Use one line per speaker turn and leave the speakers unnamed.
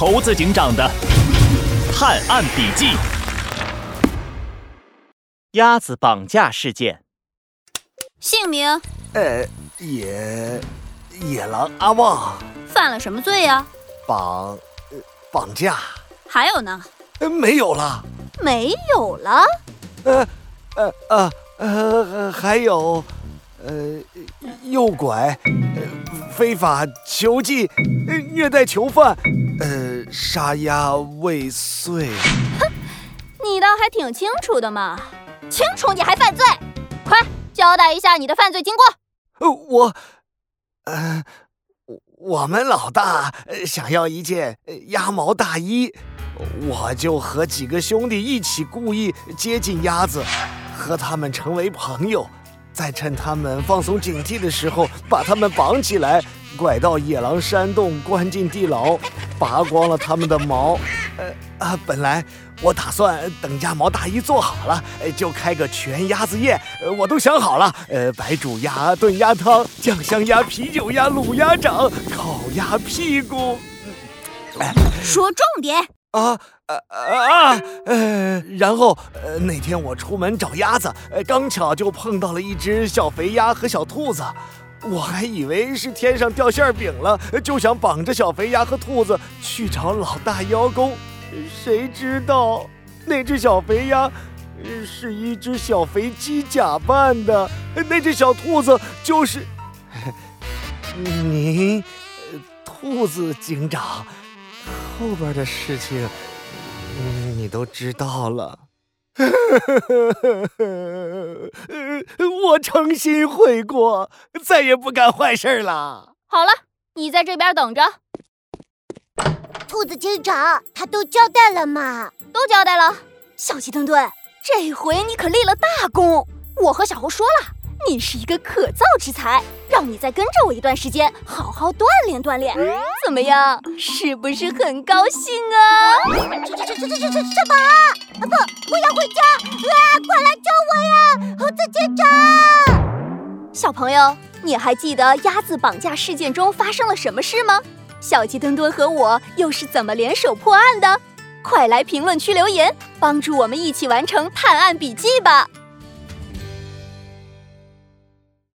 猴子警长的探案笔记：
鸭子绑架事件。
姓名？
呃，野野狼阿旺。
犯了什么罪呀？
绑呃绑架。
还有呢？
呃没有了。
没有了？
呃呃呃呃，还有。呃，诱拐，呃，非法囚禁，虐待囚犯，呃，杀鸭未遂。
哼，你倒还挺清楚的嘛！清楚你还犯罪？快交代一下你的犯罪经过。
呃，我，呃，我们老大想要一件鸭毛大衣，我就和几个兄弟一起故意接近鸭子，和他们成为朋友。在趁他们放松警惕的时候，把他们绑起来，拐到野狼山洞，关进地牢，拔光了他们的毛。呃啊，本来我打算等鸭毛大衣做好了，就开个全鸭子宴。我都想好了，呃，白煮鸭、炖鸭汤、酱香鸭、啤酒鸭、卤鸭掌、烤鸭屁股。
说重点。
啊啊！呃，然后呃，那天我出门找鸭子，呃，刚巧就碰到了一只小肥鸭和小兔子，我还以为是天上掉馅饼了，就想绑着小肥鸭和兔子去找老大邀功，谁知道那只小肥鸭是一只小肥鸡假扮的，那只小兔子就是您，兔子警长。后边的事情，你都知道了。我诚心悔过，再也不干坏事了。
好了，你在这边等着。
兔子警长，他都交代了吗？
都交代了。小鸡墩墩，这回你可立了大功。我和小猴说了。你是一个可造之才，让你再跟着我一段时间，好好锻炼锻炼，怎么样？是不是很高兴啊？
这这这这这这这什么？啊不，我要回家！啊，快来救我呀！猴子警长，
小朋友，你还记得鸭子绑架事件中发生了什么事吗？小鸡墩墩和我又是怎么联手破案的？快来评论区留言，帮助我们一起完成探案笔记吧！